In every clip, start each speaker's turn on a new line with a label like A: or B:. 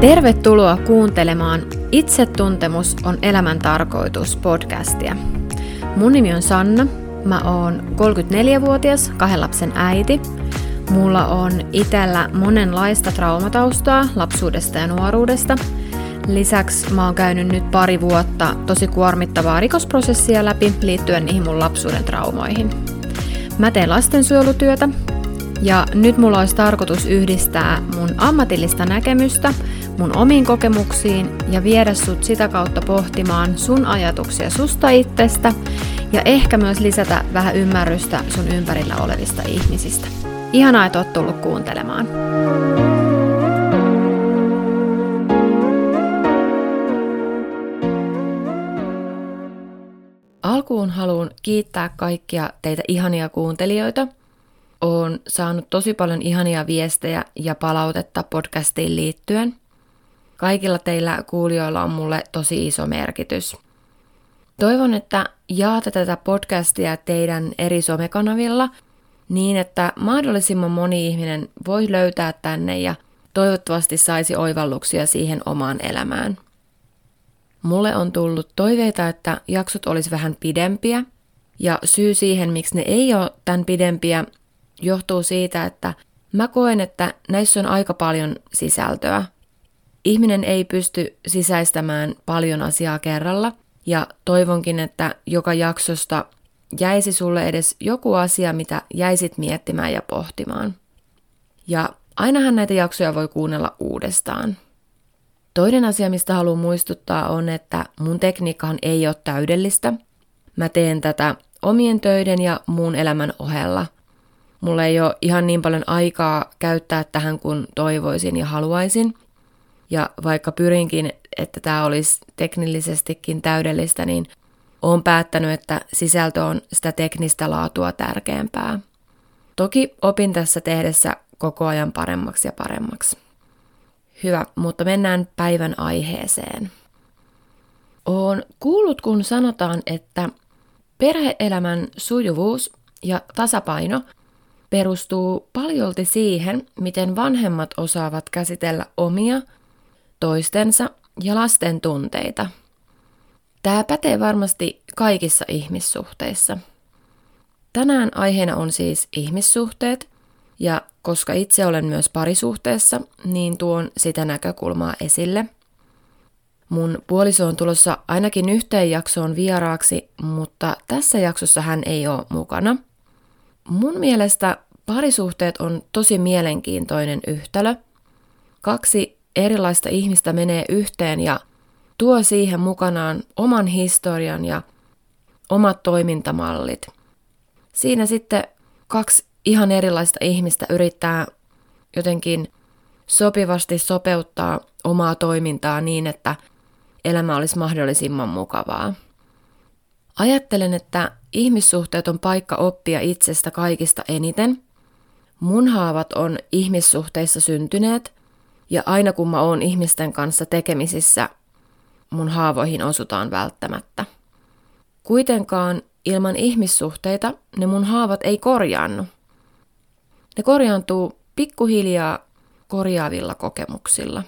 A: Tervetuloa kuuntelemaan Itsetuntemus on elämän tarkoitus podcastia. Mun nimi on Sanna, mä oon 34-vuotias, kahden lapsen äiti. Mulla on itellä monenlaista traumataustaa lapsuudesta ja nuoruudesta. Lisäksi mä oon käynyt nyt pari vuotta tosi kuormittavaa rikosprosessia läpi liittyen niihin mun lapsuuden traumoihin. Mä teen lastensuojelutyötä ja nyt mulla olisi tarkoitus yhdistää mun ammatillista näkemystä mun omiin kokemuksiin ja viedä sut sitä kautta pohtimaan sun ajatuksia susta itsestä ja ehkä myös lisätä vähän ymmärrystä sun ympärillä olevista ihmisistä. Ihanaa, että oot tullut kuuntelemaan. Alkuun haluan kiittää kaikkia teitä ihania kuuntelijoita. Olen saanut tosi paljon ihania viestejä ja palautetta podcastiin liittyen – Kaikilla teillä kuulijoilla on mulle tosi iso merkitys. Toivon, että jaatte tätä podcastia teidän eri somekanavilla niin, että mahdollisimman moni ihminen voi löytää tänne ja toivottavasti saisi oivalluksia siihen omaan elämään. Mulle on tullut toiveita, että jaksot olisi vähän pidempiä, ja syy siihen, miksi ne ei ole tämän pidempiä, johtuu siitä, että mä koen, että näissä on aika paljon sisältöä – Ihminen ei pysty sisäistämään paljon asiaa kerralla ja toivonkin, että joka jaksosta jäisi sulle edes joku asia, mitä jäisit miettimään ja pohtimaan. Ja ainahan näitä jaksoja voi kuunnella uudestaan. Toinen asia, mistä haluan muistuttaa, on, että mun tekniikkahan ei ole täydellistä. Mä teen tätä omien töiden ja muun elämän ohella. Mulla ei ole ihan niin paljon aikaa käyttää tähän kuin toivoisin ja haluaisin – ja vaikka pyrinkin, että tämä olisi teknillisestikin täydellistä, niin olen päättänyt, että sisältö on sitä teknistä laatua tärkeämpää. Toki opin tässä tehdessä koko ajan paremmaksi ja paremmaksi. Hyvä, mutta mennään päivän aiheeseen. Olen kuullut, kun sanotaan, että perheelämän sujuvuus ja tasapaino perustuu paljolti siihen, miten vanhemmat osaavat käsitellä omia – toistensa ja lasten tunteita. Tämä pätee varmasti kaikissa ihmissuhteissa. Tänään aiheena on siis ihmissuhteet, ja koska itse olen myös parisuhteessa, niin tuon sitä näkökulmaa esille. Mun puoliso on tulossa ainakin yhteen jaksoon vieraaksi, mutta tässä jaksossa hän ei ole mukana. Mun mielestä parisuhteet on tosi mielenkiintoinen yhtälö. Kaksi erilaista ihmistä menee yhteen ja tuo siihen mukanaan oman historian ja omat toimintamallit. Siinä sitten kaksi ihan erilaista ihmistä yrittää jotenkin sopivasti sopeuttaa omaa toimintaa niin, että elämä olisi mahdollisimman mukavaa. Ajattelen, että ihmissuhteet on paikka oppia itsestä kaikista eniten. Mun haavat on ihmissuhteissa syntyneet ja aina kun mä oon ihmisten kanssa tekemisissä, mun haavoihin osutaan välttämättä. Kuitenkaan ilman ihmissuhteita ne mun haavat ei korjaannu. Ne korjaantuu pikkuhiljaa korjaavilla kokemuksilla.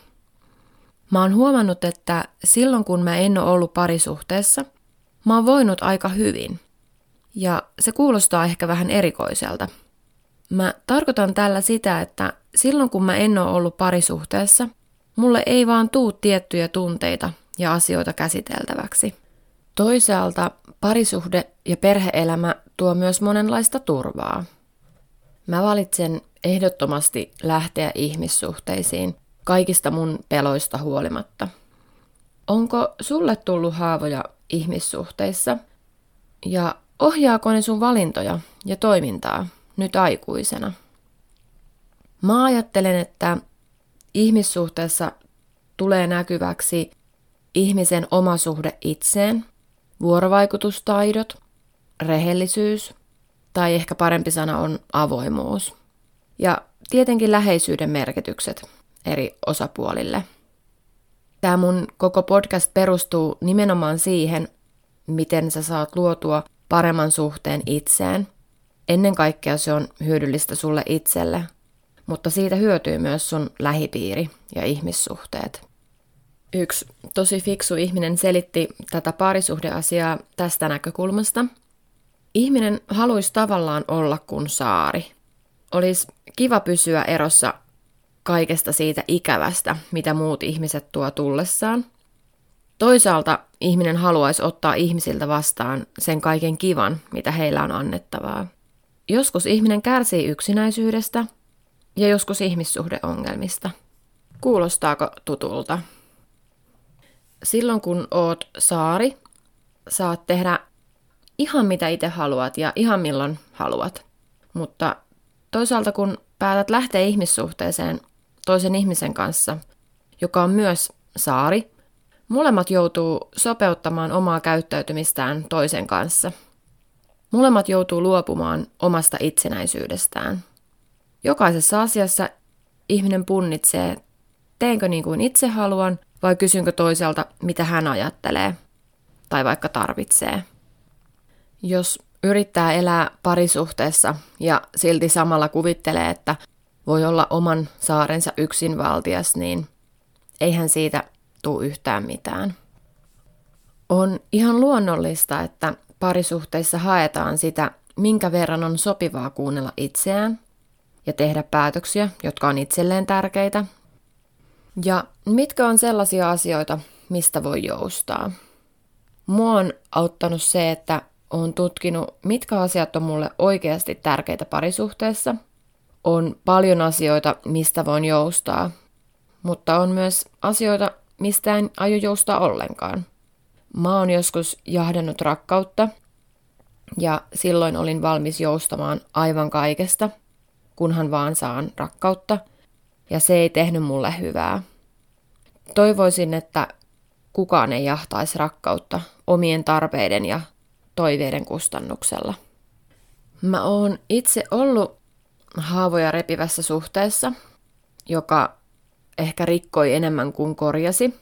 A: Mä oon huomannut, että silloin kun mä en ole ollut parisuhteessa, mä oon voinut aika hyvin. Ja se kuulostaa ehkä vähän erikoiselta. Mä tarkoitan tällä sitä, että silloin kun mä en ole ollut parisuhteessa, mulle ei vaan tuu tiettyjä tunteita ja asioita käsiteltäväksi. Toisaalta parisuhde ja perheelämä tuo myös monenlaista turvaa. Mä valitsen ehdottomasti lähteä ihmissuhteisiin kaikista mun peloista huolimatta. Onko sulle tullut haavoja ihmissuhteissa? Ja ohjaako ne sun valintoja ja toimintaa nyt aikuisena? Mä ajattelen, että ihmissuhteessa tulee näkyväksi ihmisen oma suhde itseen, vuorovaikutustaidot, rehellisyys tai ehkä parempi sana on avoimuus. Ja tietenkin läheisyyden merkitykset eri osapuolille. Tämä mun koko podcast perustuu nimenomaan siihen, miten sä saat luotua paremman suhteen itseen. Ennen kaikkea se on hyödyllistä sulle itselle – mutta siitä hyötyy myös sun lähipiiri ja ihmissuhteet. Yksi tosi fiksu ihminen selitti tätä parisuhdeasiaa tästä näkökulmasta. Ihminen haluaisi tavallaan olla kuin saari. Olisi kiva pysyä erossa kaikesta siitä ikävästä, mitä muut ihmiset tuo tullessaan. Toisaalta ihminen haluaisi ottaa ihmisiltä vastaan sen kaiken kivan, mitä heillä on annettavaa. Joskus ihminen kärsii yksinäisyydestä ja joskus ihmissuhdeongelmista. Kuulostaako tutulta? Silloin kun oot saari, saat tehdä ihan mitä itse haluat ja ihan milloin haluat. Mutta toisaalta kun päätät lähteä ihmissuhteeseen toisen ihmisen kanssa, joka on myös saari, molemmat joutuu sopeuttamaan omaa käyttäytymistään toisen kanssa. Molemmat joutuu luopumaan omasta itsenäisyydestään. Jokaisessa asiassa ihminen punnitsee, teenkö niin kuin itse haluan vai kysynkö toiselta, mitä hän ajattelee tai vaikka tarvitsee. Jos yrittää elää parisuhteessa ja silti samalla kuvittelee, että voi olla oman saarensa yksinvaltias, niin eihän siitä tule yhtään mitään. On ihan luonnollista, että parisuhteissa haetaan sitä, minkä verran on sopivaa kuunnella itseään ja tehdä päätöksiä, jotka on itselleen tärkeitä. Ja mitkä on sellaisia asioita, mistä voi joustaa. Mua on auttanut se, että olen tutkinut, mitkä asiat on mulle oikeasti tärkeitä parisuhteessa. On paljon asioita, mistä voin joustaa, mutta on myös asioita, mistä en aio joustaa ollenkaan. Mä oon joskus jahdannut rakkautta ja silloin olin valmis joustamaan aivan kaikesta, kunhan vaan saan rakkautta, ja se ei tehnyt mulle hyvää. Toivoisin, että kukaan ei jahtaisi rakkautta omien tarpeiden ja toiveiden kustannuksella. Mä oon itse ollut haavoja repivässä suhteessa, joka ehkä rikkoi enemmän kuin korjasi,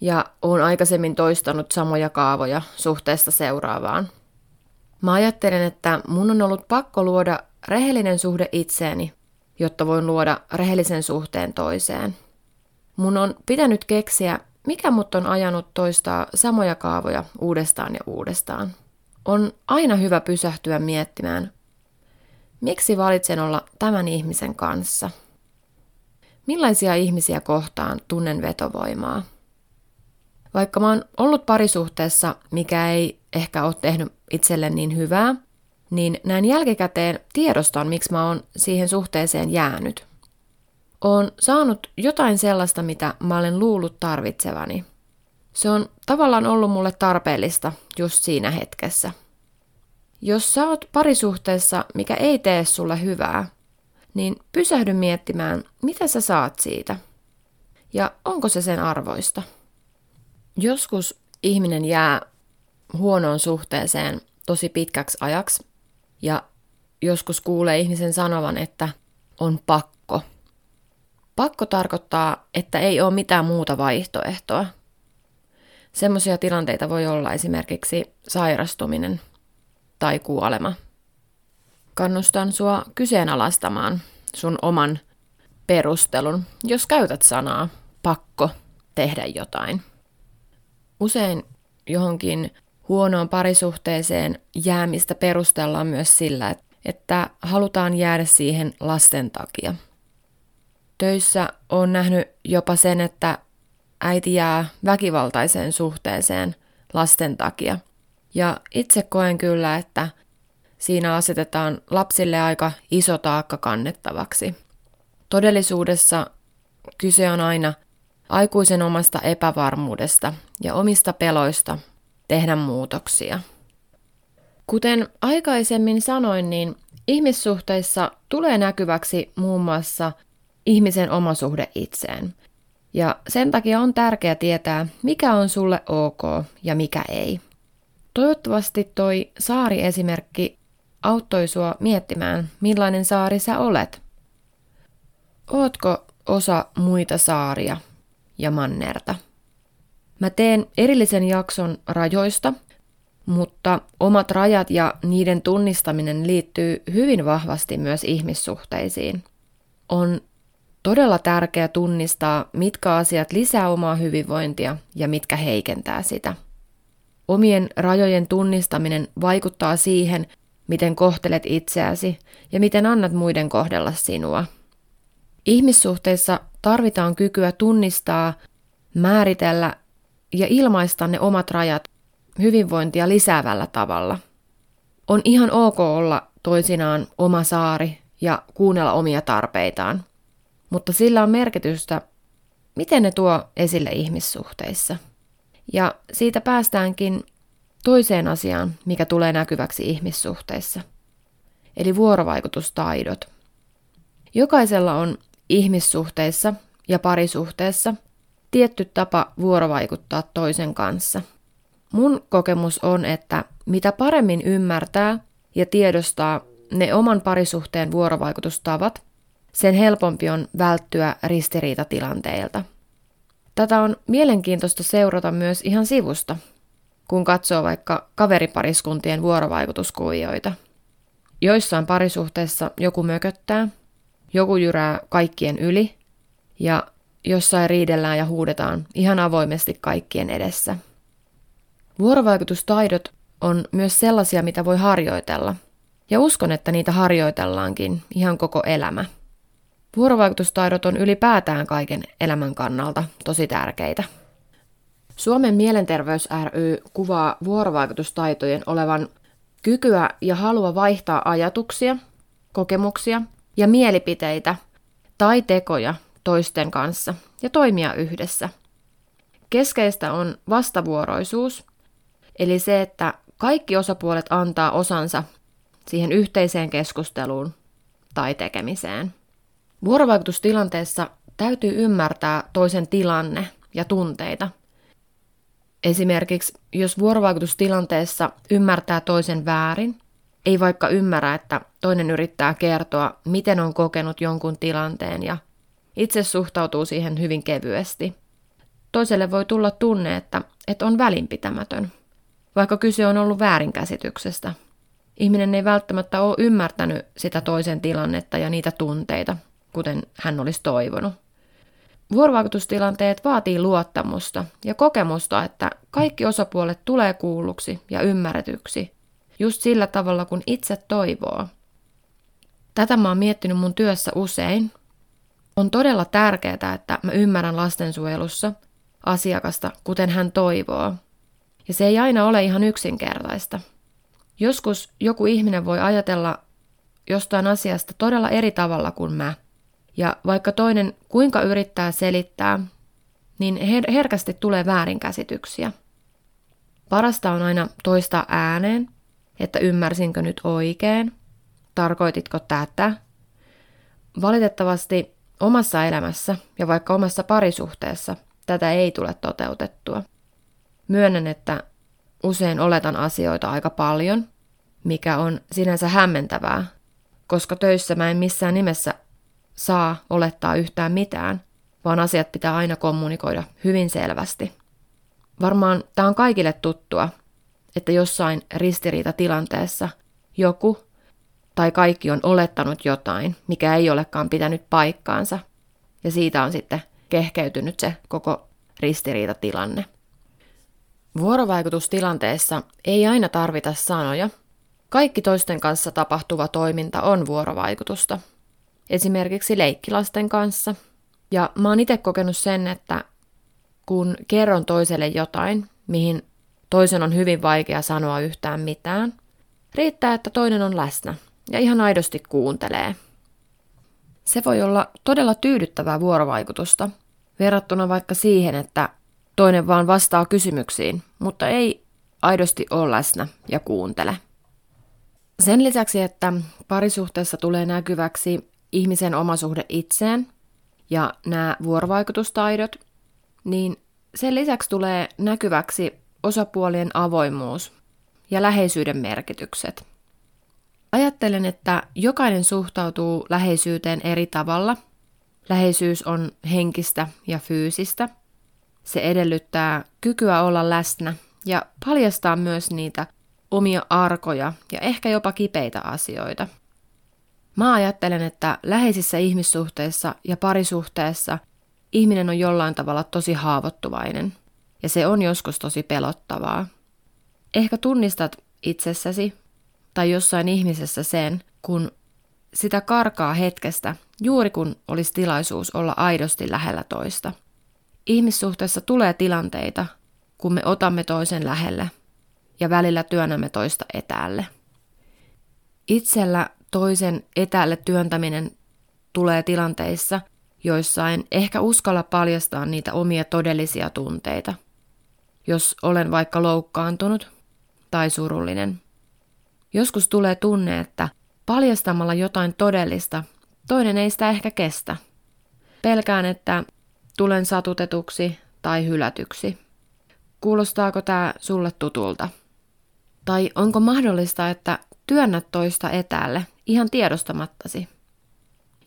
A: ja oon aikaisemmin toistanut samoja kaavoja suhteesta seuraavaan. Mä ajattelen, että mun on ollut pakko luoda rehellinen suhde itseeni, jotta voin luoda rehellisen suhteen toiseen. Mun on pitänyt keksiä, mikä mut on ajanut toistaa samoja kaavoja uudestaan ja uudestaan. On aina hyvä pysähtyä miettimään, miksi valitsen olla tämän ihmisen kanssa. Millaisia ihmisiä kohtaan tunnen vetovoimaa? Vaikka mä oon ollut parisuhteessa, mikä ei ehkä ole tehnyt itselle niin hyvää, niin näin jälkikäteen tiedostan, miksi mä oon siihen suhteeseen jäänyt. Oon saanut jotain sellaista, mitä mä olen luullut tarvitsevani. Se on tavallaan ollut mulle tarpeellista just siinä hetkessä. Jos sä oot parisuhteessa, mikä ei tee sulle hyvää, niin pysähdy miettimään, mitä sä saat siitä. Ja onko se sen arvoista? Joskus ihminen jää huonoon suhteeseen tosi pitkäksi ajaksi ja joskus kuulee ihmisen sanovan, että on pakko. Pakko tarkoittaa, että ei ole mitään muuta vaihtoehtoa. Semmoisia tilanteita voi olla esimerkiksi sairastuminen tai kuolema. Kannustan sua kyseenalaistamaan sun oman perustelun, jos käytät sanaa pakko tehdä jotain. Usein johonkin huonoon parisuhteeseen jäämistä perustellaan myös sillä, että halutaan jäädä siihen lasten takia. Töissä on nähnyt jopa sen, että äiti jää väkivaltaiseen suhteeseen lasten takia. Ja itse koen kyllä, että siinä asetetaan lapsille aika iso taakka kannettavaksi. Todellisuudessa kyse on aina aikuisen omasta epävarmuudesta ja omista peloista tehdä muutoksia. Kuten aikaisemmin sanoin, niin ihmissuhteissa tulee näkyväksi muun muassa ihmisen oma suhde itseen. Ja sen takia on tärkeää tietää, mikä on sulle ok ja mikä ei. Toivottavasti toi saari-esimerkki auttoi sua miettimään, millainen saari sä olet. Ootko osa muita saaria ja mannerta? Mä teen erillisen jakson rajoista, mutta omat rajat ja niiden tunnistaminen liittyy hyvin vahvasti myös ihmissuhteisiin. on todella tärkeää tunnistaa, mitkä asiat lisää omaa hyvinvointia ja mitkä heikentää sitä. Omien rajojen tunnistaminen vaikuttaa siihen, miten kohtelet itseäsi ja miten annat muiden kohdella sinua. Ihmissuhteissa tarvitaan kykyä tunnistaa, määritellä ja ilmaista ne omat rajat hyvinvointia lisäävällä tavalla. On ihan ok olla toisinaan oma saari ja kuunnella omia tarpeitaan, mutta sillä on merkitystä, miten ne tuo esille ihmissuhteissa. Ja siitä päästäänkin toiseen asiaan, mikä tulee näkyväksi ihmissuhteissa, eli vuorovaikutustaidot. Jokaisella on ihmissuhteissa ja parisuhteessa tietty tapa vuorovaikuttaa toisen kanssa. Mun kokemus on, että mitä paremmin ymmärtää ja tiedostaa ne oman parisuhteen vuorovaikutustavat, sen helpompi on välttyä ristiriitatilanteilta. Tätä on mielenkiintoista seurata myös ihan sivusta, kun katsoo vaikka kaveripariskuntien vuorovaikutuskuvioita. Joissain parisuhteissa joku mököttää, joku jyrää kaikkien yli ja jossain riidellään ja huudetaan ihan avoimesti kaikkien edessä. Vuorovaikutustaidot on myös sellaisia, mitä voi harjoitella, ja uskon, että niitä harjoitellaankin ihan koko elämä. Vuorovaikutustaidot on ylipäätään kaiken elämän kannalta tosi tärkeitä. Suomen mielenterveys ry kuvaa vuorovaikutustaitojen olevan kykyä ja halua vaihtaa ajatuksia, kokemuksia ja mielipiteitä tai tekoja toisten kanssa ja toimia yhdessä. Keskeistä on vastavuoroisuus, eli se, että kaikki osapuolet antaa osansa siihen yhteiseen keskusteluun tai tekemiseen. Vuorovaikutustilanteessa täytyy ymmärtää toisen tilanne ja tunteita. Esimerkiksi jos vuorovaikutustilanteessa ymmärtää toisen väärin, ei vaikka ymmärrä, että toinen yrittää kertoa, miten on kokenut jonkun tilanteen ja itse suhtautuu siihen hyvin kevyesti. Toiselle voi tulla tunne, että, että on välinpitämätön, vaikka kyse on ollut väärinkäsityksestä. Ihminen ei välttämättä ole ymmärtänyt sitä toisen tilannetta ja niitä tunteita, kuten hän olisi toivonut. Vuorovaikutustilanteet vaatii luottamusta ja kokemusta, että kaikki osapuolet tulee kuulluksi ja ymmärretyksi just sillä tavalla, kun itse toivoo. Tätä mä oon miettinyt mun työssä usein. On todella tärkeää, että mä ymmärrän lastensuojelussa asiakasta, kuten hän toivoo. Ja se ei aina ole ihan yksinkertaista. Joskus joku ihminen voi ajatella jostain asiasta todella eri tavalla kuin mä. Ja vaikka toinen kuinka yrittää selittää, niin her- herkästi tulee väärinkäsityksiä. Parasta on aina toistaa ääneen että ymmärsinkö nyt oikein, tarkoititko tätä. Valitettavasti omassa elämässä ja vaikka omassa parisuhteessa tätä ei tule toteutettua. Myönnän, että usein oletan asioita aika paljon, mikä on sinänsä hämmentävää, koska töissä mä en missään nimessä saa olettaa yhtään mitään, vaan asiat pitää aina kommunikoida hyvin selvästi. Varmaan tämä on kaikille tuttua, että jossain ristiriitatilanteessa joku tai kaikki on olettanut jotain, mikä ei olekaan pitänyt paikkaansa, ja siitä on sitten kehkeytynyt se koko ristiriitatilanne. Vuorovaikutustilanteessa ei aina tarvita sanoja. Kaikki toisten kanssa tapahtuva toiminta on vuorovaikutusta. Esimerkiksi leikkilasten kanssa. Ja mä oon itse kokenut sen, että kun kerron toiselle jotain, mihin Toisen on hyvin vaikea sanoa yhtään mitään. Riittää, että toinen on läsnä ja ihan aidosti kuuntelee. Se voi olla todella tyydyttävää vuorovaikutusta, verrattuna vaikka siihen, että toinen vaan vastaa kysymyksiin, mutta ei aidosti ole läsnä ja kuuntele. Sen lisäksi, että parisuhteessa tulee näkyväksi ihmisen omasuhde itseen ja nämä vuorovaikutustaidot, niin sen lisäksi tulee näkyväksi osapuolien avoimuus ja läheisyyden merkitykset. Ajattelen, että jokainen suhtautuu läheisyyteen eri tavalla. Läheisyys on henkistä ja fyysistä. Se edellyttää kykyä olla läsnä ja paljastaa myös niitä omia arkoja ja ehkä jopa kipeitä asioita. Mä ajattelen, että läheisissä ihmissuhteissa ja parisuhteessa ihminen on jollain tavalla tosi haavoittuvainen. Ja se on joskus tosi pelottavaa. Ehkä tunnistat itsessäsi tai jossain ihmisessä sen, kun sitä karkaa hetkestä, juuri kun olisi tilaisuus olla aidosti lähellä toista. Ihmissuhteessa tulee tilanteita, kun me otamme toisen lähelle ja välillä työnnämme toista etäälle. Itsellä toisen etäälle työntäminen tulee tilanteissa, joissa en ehkä uskalla paljastaa niitä omia todellisia tunteita. Jos olen vaikka loukkaantunut tai surullinen. Joskus tulee tunne, että paljastamalla jotain todellista, toinen ei sitä ehkä kestä. Pelkään, että tulen satutetuksi tai hylätyksi. Kuulostaako tämä sulle tutulta? Tai onko mahdollista, että työnnät toista etäälle ihan tiedostamattasi?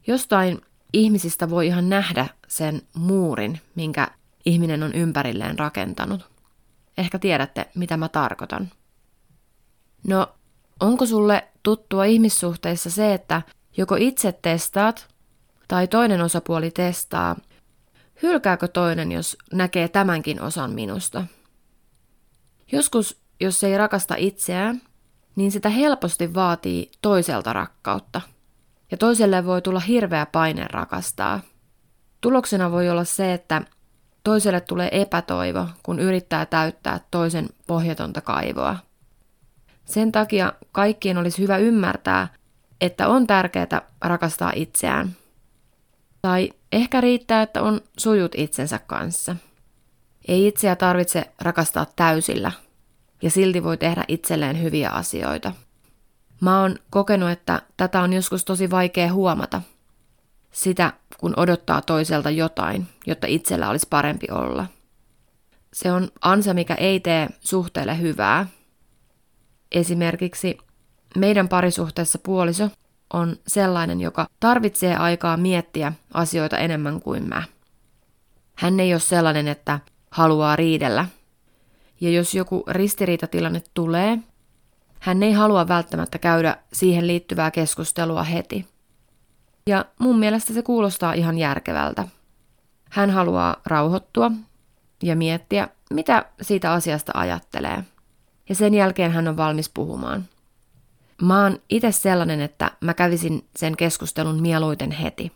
A: Jostain ihmisistä voi ihan nähdä sen muurin, minkä ihminen on ympärilleen rakentanut. Ehkä tiedätte, mitä mä tarkoitan. No, onko sulle tuttua ihmissuhteissa se, että joko itse testaat tai toinen osapuoli testaa, hylkääkö toinen, jos näkee tämänkin osan minusta? Joskus, jos ei rakasta itseään, niin sitä helposti vaatii toiselta rakkautta. Ja toiselle voi tulla hirveä paine rakastaa. Tuloksena voi olla se, että toiselle tulee epätoivo, kun yrittää täyttää toisen pohjatonta kaivoa. Sen takia kaikkien olisi hyvä ymmärtää, että on tärkeää rakastaa itseään. Tai ehkä riittää, että on sujut itsensä kanssa. Ei itseä tarvitse rakastaa täysillä, ja silti voi tehdä itselleen hyviä asioita. Mä oon kokenut, että tätä on joskus tosi vaikea huomata. Sitä, kun odottaa toiselta jotain, jotta itsellä olisi parempi olla. Se on ansa, mikä ei tee suhteelle hyvää. Esimerkiksi meidän parisuhteessa puoliso on sellainen, joka tarvitsee aikaa miettiä asioita enemmän kuin mä. Hän ei ole sellainen, että haluaa riidellä. Ja jos joku ristiriitatilanne tulee, hän ei halua välttämättä käydä siihen liittyvää keskustelua heti. Ja mun mielestä se kuulostaa ihan järkevältä. Hän haluaa rauhoittua ja miettiä, mitä siitä asiasta ajattelee. Ja sen jälkeen hän on valmis puhumaan. Mä oon itse sellainen, että mä kävisin sen keskustelun mieluiten heti.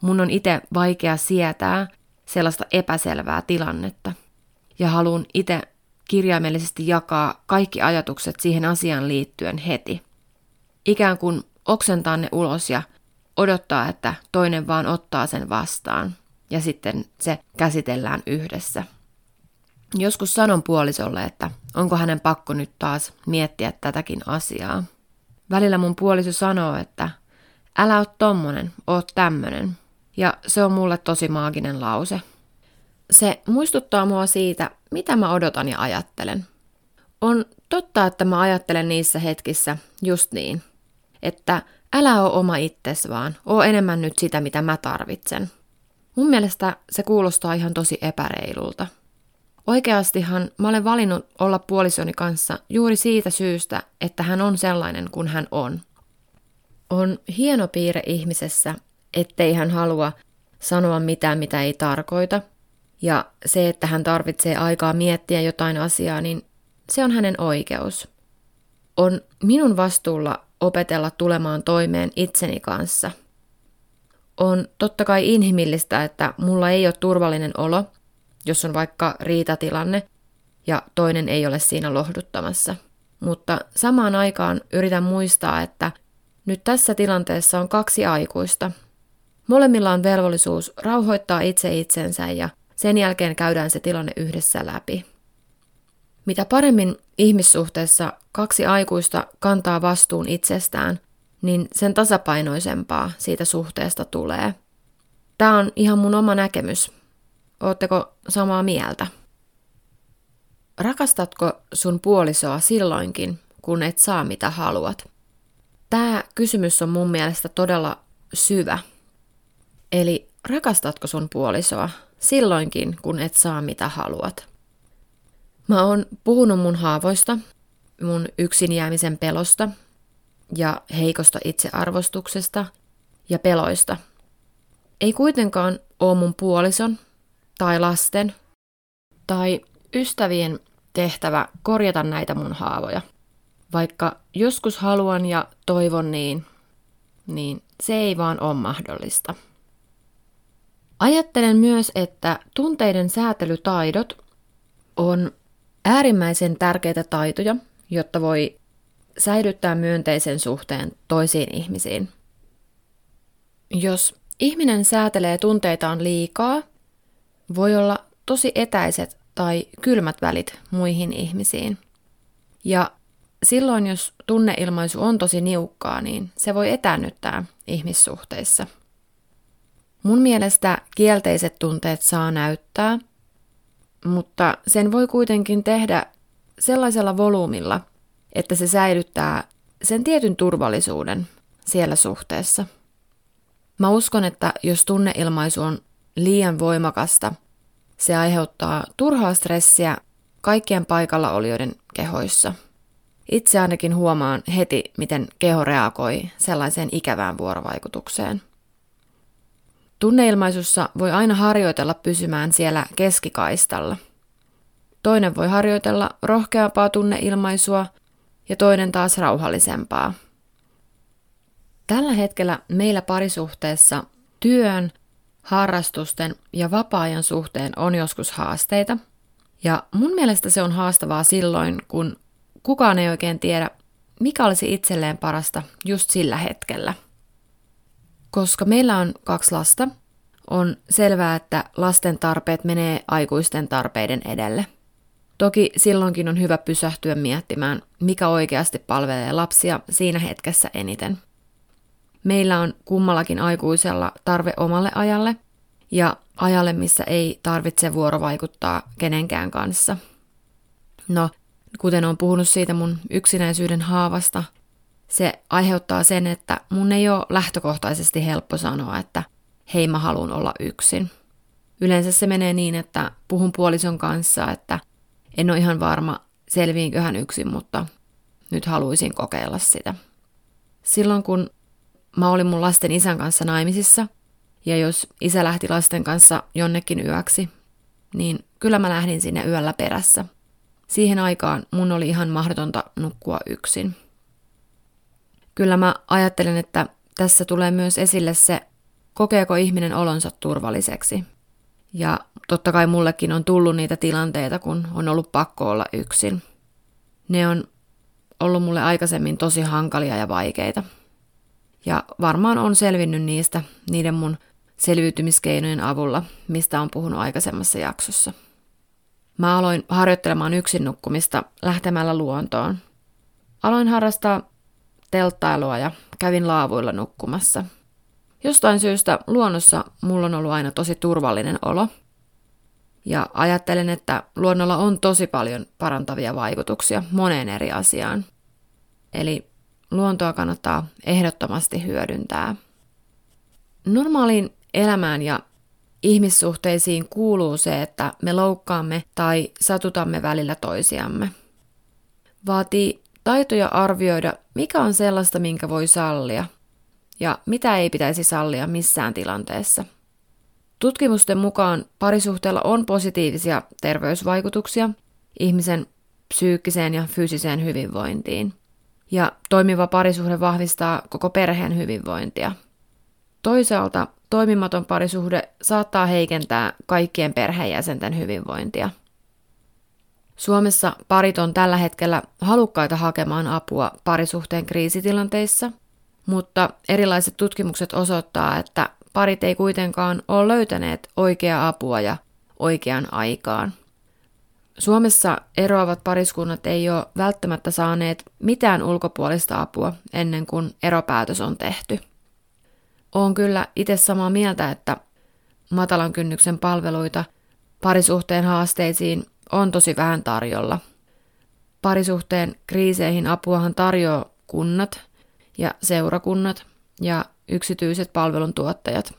A: Mun on itse vaikea sietää sellaista epäselvää tilannetta. Ja haluan itse kirjaimellisesti jakaa kaikki ajatukset siihen asiaan liittyen heti. Ikään kuin oksentaa ne ulos ja odottaa, että toinen vaan ottaa sen vastaan ja sitten se käsitellään yhdessä. Joskus sanon puolisolle, että onko hänen pakko nyt taas miettiä tätäkin asiaa. Välillä mun puoliso sanoo, että älä oo tommonen, oot tämmönen. Ja se on mulle tosi maaginen lause. Se muistuttaa mua siitä, mitä mä odotan ja ajattelen. On totta, että mä ajattelen niissä hetkissä just niin, että älä oo oma itses vaan, oo enemmän nyt sitä, mitä mä tarvitsen. Mun mielestä se kuulostaa ihan tosi epäreilulta. Oikeastihan mä olen valinnut olla puolisoni kanssa juuri siitä syystä, että hän on sellainen kuin hän on. On hieno piirre ihmisessä, ettei hän halua sanoa mitään, mitä ei tarkoita. Ja se, että hän tarvitsee aikaa miettiä jotain asiaa, niin se on hänen oikeus. On minun vastuulla opetella tulemaan toimeen itseni kanssa. On totta kai inhimillistä, että mulla ei ole turvallinen olo – jos on vaikka riitatilanne ja toinen ei ole siinä lohduttamassa. Mutta samaan aikaan yritän muistaa, että nyt tässä tilanteessa on kaksi aikuista. Molemmilla on velvollisuus rauhoittaa itse itsensä ja sen jälkeen käydään se tilanne yhdessä läpi. Mitä paremmin ihmissuhteessa kaksi aikuista kantaa vastuun itsestään, niin sen tasapainoisempaa siitä suhteesta tulee. Tämä on ihan mun oma näkemys, Ootteko samaa mieltä? Rakastatko sun puolisoa silloinkin, kun et saa mitä haluat? Tämä kysymys on mun mielestä todella syvä. Eli rakastatko sun puolisoa silloinkin, kun et saa mitä haluat? Mä oon puhunut mun haavoista, mun yksin jäämisen pelosta ja heikosta itsearvostuksesta ja peloista. Ei kuitenkaan ole mun puolison tai lasten tai ystävien tehtävä korjata näitä mun haavoja. Vaikka joskus haluan ja toivon niin, niin se ei vaan ole mahdollista. Ajattelen myös, että tunteiden säätelytaidot on äärimmäisen tärkeitä taitoja, jotta voi säilyttää myönteisen suhteen toisiin ihmisiin. Jos ihminen säätelee tunteitaan liikaa, voi olla tosi etäiset tai kylmät välit muihin ihmisiin. Ja silloin, jos tunneilmaisu on tosi niukkaa, niin se voi etäännyttää ihmissuhteissa. Mun mielestä kielteiset tunteet saa näyttää, mutta sen voi kuitenkin tehdä sellaisella volyymilla, että se säilyttää sen tietyn turvallisuuden siellä suhteessa. Mä uskon, että jos tunneilmaisu on liian voimakasta, se aiheuttaa turhaa stressiä kaikkien paikalla olijoiden kehoissa. Itse ainakin huomaan heti, miten keho reagoi sellaiseen ikävään vuorovaikutukseen. Tunneilmaisussa voi aina harjoitella pysymään siellä keskikaistalla. Toinen voi harjoitella rohkeampaa tunneilmaisua ja toinen taas rauhallisempaa. Tällä hetkellä meillä parisuhteessa työn, harrastusten ja vapaa-ajan suhteen on joskus haasteita. Ja mun mielestä se on haastavaa silloin, kun kukaan ei oikein tiedä, mikä olisi itselleen parasta just sillä hetkellä. Koska meillä on kaksi lasta, on selvää, että lasten tarpeet menee aikuisten tarpeiden edelle. Toki silloinkin on hyvä pysähtyä miettimään, mikä oikeasti palvelee lapsia siinä hetkessä eniten. Meillä on kummallakin aikuisella tarve omalle ajalle ja ajalle, missä ei tarvitse vuorovaikuttaa kenenkään kanssa. No, kuten on puhunut siitä mun yksinäisyyden haavasta, se aiheuttaa sen, että mun ei ole lähtökohtaisesti helppo sanoa, että hei mä haluan olla yksin. Yleensä se menee niin, että puhun puolison kanssa, että en ole ihan varma, selviinköhän yksin, mutta nyt haluaisin kokeilla sitä. Silloin kun mä olin mun lasten isän kanssa naimisissa, ja jos isä lähti lasten kanssa jonnekin yöksi, niin kyllä mä lähdin sinne yöllä perässä. Siihen aikaan mun oli ihan mahdotonta nukkua yksin. Kyllä mä ajattelen, että tässä tulee myös esille se, kokeeko ihminen olonsa turvalliseksi. Ja totta kai mullekin on tullut niitä tilanteita, kun on ollut pakko olla yksin. Ne on ollut mulle aikaisemmin tosi hankalia ja vaikeita. Ja varmaan on selvinnyt niistä niiden mun selviytymiskeinojen avulla, mistä on puhunut aikaisemmassa jaksossa. Mä aloin harjoittelemaan yksin nukkumista lähtemällä luontoon. Aloin harrastaa telttailua ja kävin laavuilla nukkumassa. Jostain syystä luonnossa mulla on ollut aina tosi turvallinen olo. Ja ajattelen, että luonnolla on tosi paljon parantavia vaikutuksia moneen eri asiaan. Eli luontoa kannattaa ehdottomasti hyödyntää. Normaaliin elämään ja ihmissuhteisiin kuuluu se, että me loukkaamme tai satutamme välillä toisiamme. Vaatii taitoja arvioida, mikä on sellaista, minkä voi sallia, ja mitä ei pitäisi sallia missään tilanteessa. Tutkimusten mukaan parisuhteella on positiivisia terveysvaikutuksia ihmisen psyykkiseen ja fyysiseen hyvinvointiin. Ja toimiva parisuhde vahvistaa koko perheen hyvinvointia. Toisaalta toimimaton parisuhde saattaa heikentää kaikkien perheenjäsenten hyvinvointia. Suomessa parit on tällä hetkellä halukkaita hakemaan apua parisuhteen kriisitilanteissa, mutta erilaiset tutkimukset osoittaa, että parit ei kuitenkaan ole löytäneet oikeaa apua ja oikeaan aikaan. Suomessa eroavat pariskunnat ei ole välttämättä saaneet mitään ulkopuolista apua ennen kuin eropäätös on tehty. Olen kyllä itse samaa mieltä, että matalan kynnyksen palveluita parisuhteen haasteisiin on tosi vähän tarjolla. Parisuhteen kriiseihin apuahan tarjoaa kunnat ja seurakunnat ja yksityiset palveluntuottajat.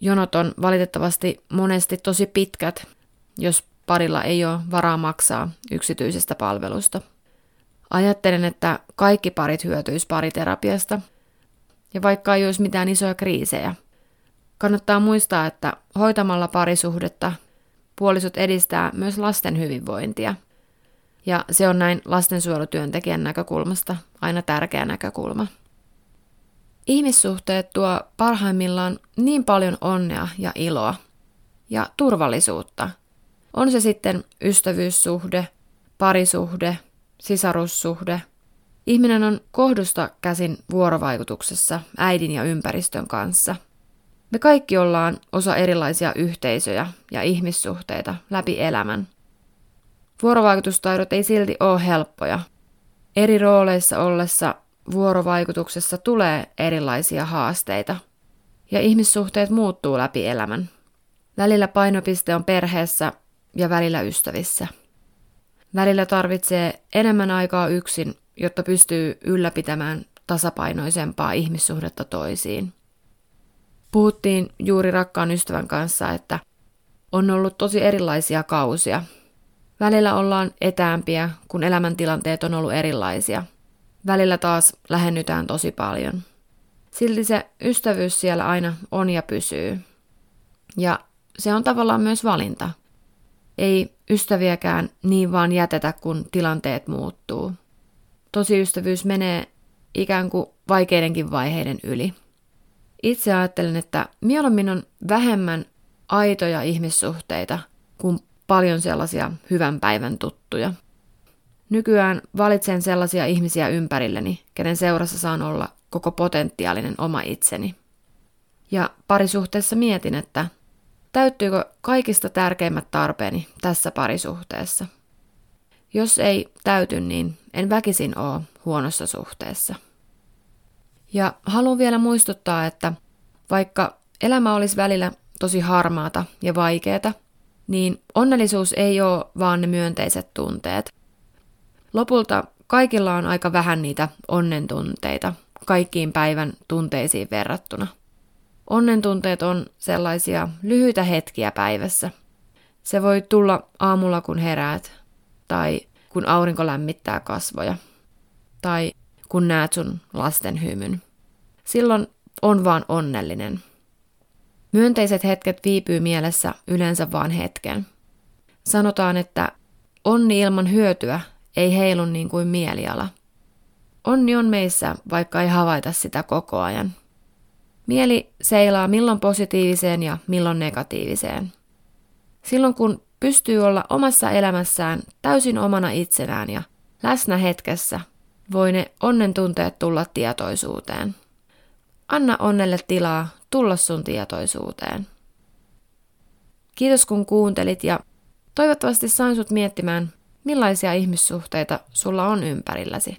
A: Jonot on valitettavasti monesti tosi pitkät, jos parilla ei ole varaa maksaa yksityisestä palvelusta. Ajattelen, että kaikki parit hyötyis pariterapiasta. Ja vaikka ei olisi mitään isoja kriisejä. Kannattaa muistaa, että hoitamalla parisuhdetta puolisot edistää myös lasten hyvinvointia. Ja se on näin lastensuojelutyöntekijän näkökulmasta aina tärkeä näkökulma. Ihmissuhteet tuo parhaimmillaan niin paljon onnea ja iloa ja turvallisuutta. On se sitten ystävyyssuhde, parisuhde, sisarussuhde. Ihminen on kohdusta käsin vuorovaikutuksessa äidin ja ympäristön kanssa. Me kaikki ollaan osa erilaisia yhteisöjä ja ihmissuhteita läpi elämän. Vuorovaikutustaidot ei silti ole helppoja. Eri rooleissa ollessa vuorovaikutuksessa tulee erilaisia haasteita ja ihmissuhteet muuttuu läpi elämän. Välillä painopiste on perheessä ja välillä ystävissä. Välillä tarvitsee enemmän aikaa yksin, jotta pystyy ylläpitämään tasapainoisempaa ihmissuhdetta toisiin. Puhuttiin juuri rakkaan ystävän kanssa, että on ollut tosi erilaisia kausia. Välillä ollaan etäämpiä, kun elämäntilanteet on ollut erilaisia – Välillä taas lähennytään tosi paljon. Silti se ystävyys siellä aina on ja pysyy. Ja se on tavallaan myös valinta. Ei ystäviäkään niin vaan jätetä, kun tilanteet muuttuu. Tosi ystävyys menee ikään kuin vaikeidenkin vaiheiden yli. Itse ajattelen, että mieluummin on vähemmän aitoja ihmissuhteita kuin paljon sellaisia hyvän päivän tuttuja. Nykyään valitsen sellaisia ihmisiä ympärilleni, kenen seurassa saan olla koko potentiaalinen oma itseni. Ja parisuhteessa mietin, että täyttyykö kaikista tärkeimmät tarpeeni tässä parisuhteessa. Jos ei täyty, niin en väkisin oo huonossa suhteessa. Ja haluan vielä muistuttaa, että vaikka elämä olisi välillä tosi harmaata ja vaikeata, niin onnellisuus ei ole vaan ne myönteiset tunteet, Lopulta kaikilla on aika vähän niitä onnen tunteita kaikkiin päivän tunteisiin verrattuna. Onnen tunteet on sellaisia lyhyitä hetkiä päivässä. Se voi tulla aamulla kun heräät, tai kun aurinko lämmittää kasvoja, tai kun näet sun lasten hymyn. Silloin on vaan onnellinen. Myönteiset hetket viipyy mielessä yleensä vaan hetken. Sanotaan, että onni ilman hyötyä ei heilu niin kuin mieliala. Onni on meissä, vaikka ei havaita sitä koko ajan. Mieli seilaa milloin positiiviseen ja milloin negatiiviseen. Silloin kun pystyy olla omassa elämässään täysin omana itsenään ja läsnä hetkessä, voi ne onnen tunteet tulla tietoisuuteen. Anna onnelle tilaa tulla sun tietoisuuteen. Kiitos kun kuuntelit ja toivottavasti sain sut miettimään, Millaisia ihmissuhteita sulla on ympärilläsi?